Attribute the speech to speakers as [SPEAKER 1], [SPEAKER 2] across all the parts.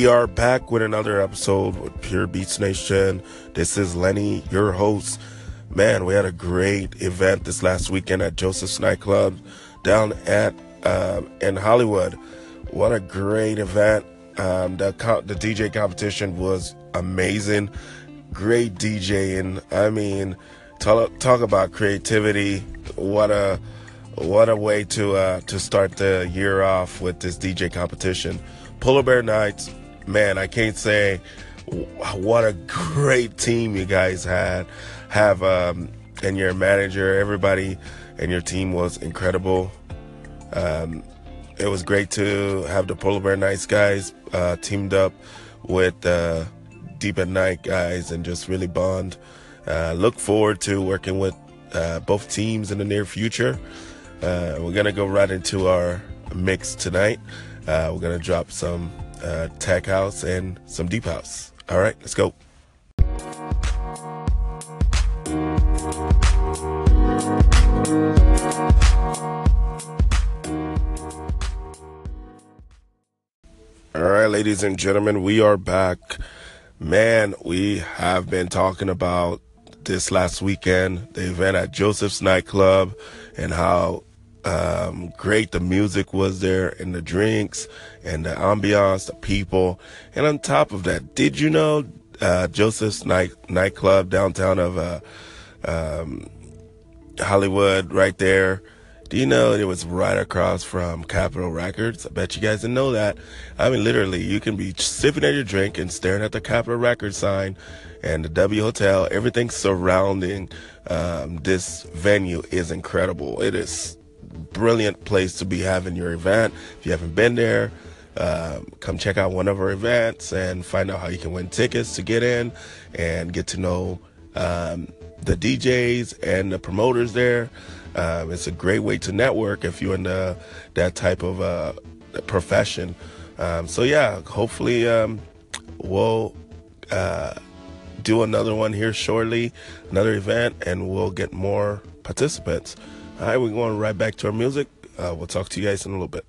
[SPEAKER 1] We are back with another episode with Pure Beats Nation. This is Lenny, your host. Man, we had a great event this last weekend at Joseph's Nightclub down at um, in Hollywood. What a great event! Um, the the DJ competition was amazing. Great DJing. I mean, talk talk about creativity. What a what a way to uh, to start the year off with this DJ competition. Polar Bear Nights, man, I can't say what a great team you guys had have um, and your manager, everybody, and your team was incredible. Um, it was great to have the Polar Bear Nights guys uh, teamed up with uh, Deep at Night guys and just really bond. Uh, look forward to working with uh, both teams in the near future. Uh, we're gonna go right into our mix tonight. Uh, we're gonna drop some Uh, tech house and some deep house. All right, let's go. All right, ladies and gentlemen, we are back. Man, we have been talking about this last weekend, the event at Joseph's nightclub, and how um, great the music was there, and the drinks, and the ambiance, the people. And on top of that, did you know uh, Joseph's night nightclub downtown of uh, um, Hollywood, right there? Do you know it was right across from Capitol Records? I bet you guys didn't know that. I mean, literally, you can be sipping at your drink and staring at the Capitol Records sign and the W Hotel. Everything surrounding um, this venue is incredible. It is brilliant place to be having your event. If you haven't been there, um, come check out one of our events and find out how you can win tickets to get in and get to know um, the DJs and the promoters there. Um, it's a great way to network if you're in the, that type of uh, profession. Um, so yeah, hopefully um, we'll uh, do another one here shortly, another event, and we'll get more participants. All right, we're going right back to our music. Uh, we'll talk to you guys in a little bit.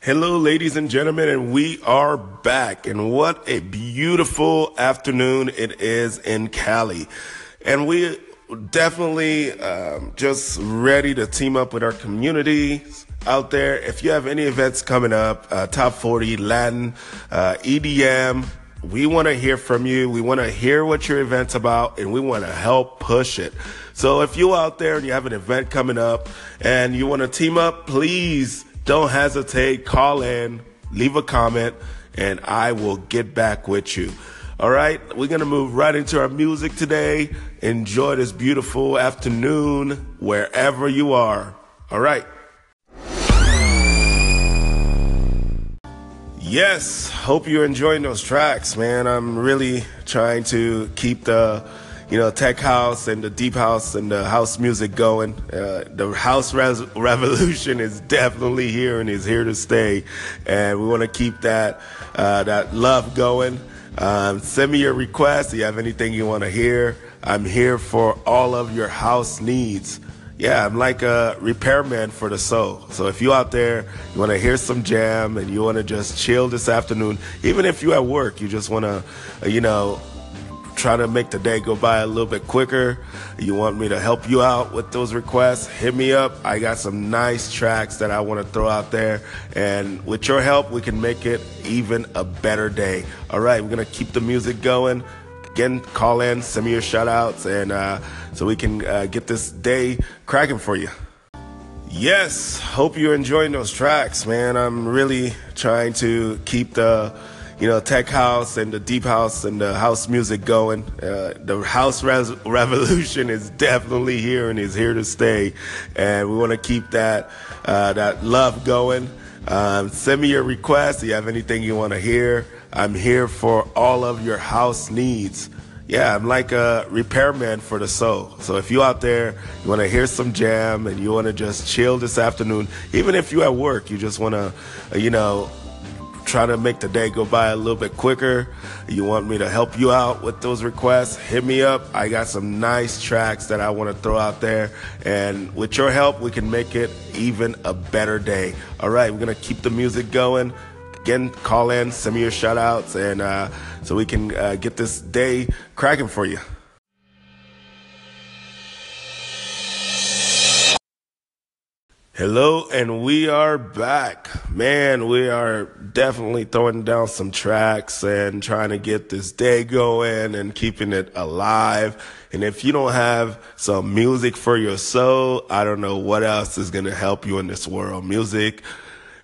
[SPEAKER 1] Hello, ladies and gentlemen, and we are back. And what a beautiful afternoon it is in Cali. And we definitely um, just ready to team up with our community out there. If you have any events coming up, uh, top 40, Latin, uh, EDM, we want to hear from you. We want to hear what your event's about and we want to help push it. So if you out there and you have an event coming up and you want to team up, please don't hesitate. Call in, leave a comment, and I will get back with you. All right, we're going to move right into our music today. Enjoy this beautiful afternoon wherever you are. All right. Yes, hope you're enjoying those tracks, man. I'm really trying to keep the you know, tech house and the deep house and the house music going. Uh, the house res- revolution is definitely here and is here to stay, and we want to keep that uh, that love going. Um, send me your requests. If you have anything you want to hear, I'm here for all of your house needs. Yeah, I'm like a repairman for the soul. So if you out there, you want to hear some jam and you want to just chill this afternoon, even if you at work, you just want to, uh, you know, try to make the day go by a little bit quicker, you want me to help you out with those requests, hit me up. I got some nice tracks that I want to throw out there. And with your help, we can make it even a better day. All right, we're going to keep the music going. Again, call in, send me your shout outs, and uh, so we can uh, get this day cracking for you. Yes, hope you're enjoying those tracks, man. I'm really trying to keep the you know, tech house and the deep house and the house music going. Uh, the house res- revolution is definitely here and is here to stay, and we want to keep that uh, that love going. Um, send me your requests. If you have anything you want to hear, I'm here for all of your house needs. Yeah, I'm like a repairman for the soul. So if you out there, you want to hear some jam and you want to just chill this afternoon, even if you at work, you just want to, uh, you know, try to make the day go by a little bit quicker, you want me to help you out with those requests, hit me up. I got some nice tracks that I want to throw out there. And with your help, we can make it even a better day. All right, we're going to keep the music going. Again, call in, send me your shout outs, and uh, so we can uh, get this day cracking for you. Hello, and we are back. Man, we are definitely throwing down some tracks and trying to get this day going and keeping it alive. And if you don't have some music for your soul, I don't know what else is going to help you in this world. Music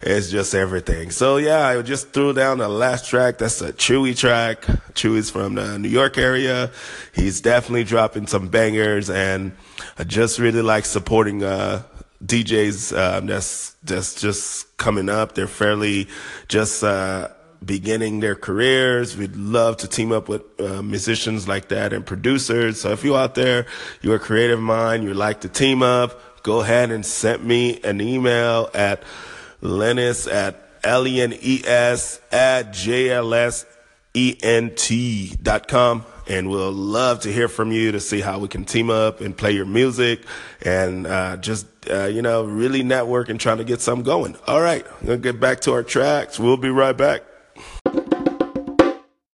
[SPEAKER 1] is just everything. So yeah, I just threw down the last track. That's a Chewy track. Chewy's from the New York area. He's definitely dropping some bangers and I just really like supporting, uh, DJs um, that's that's just coming up. They're fairly just uh, beginning their careers. We'd love to team up with uh, musicians like that and producers. So if you out there, you're a creative mind, you like to team up, go ahead and send me an email at Lenes at L-E-N-E-S at J-L-S-E-N-T dot com and we'll love to hear from you to see how we can team up and play your music and uh, just uh, you know really network and trying to get something going. All right, we'll get back to our tracks. We'll be right back.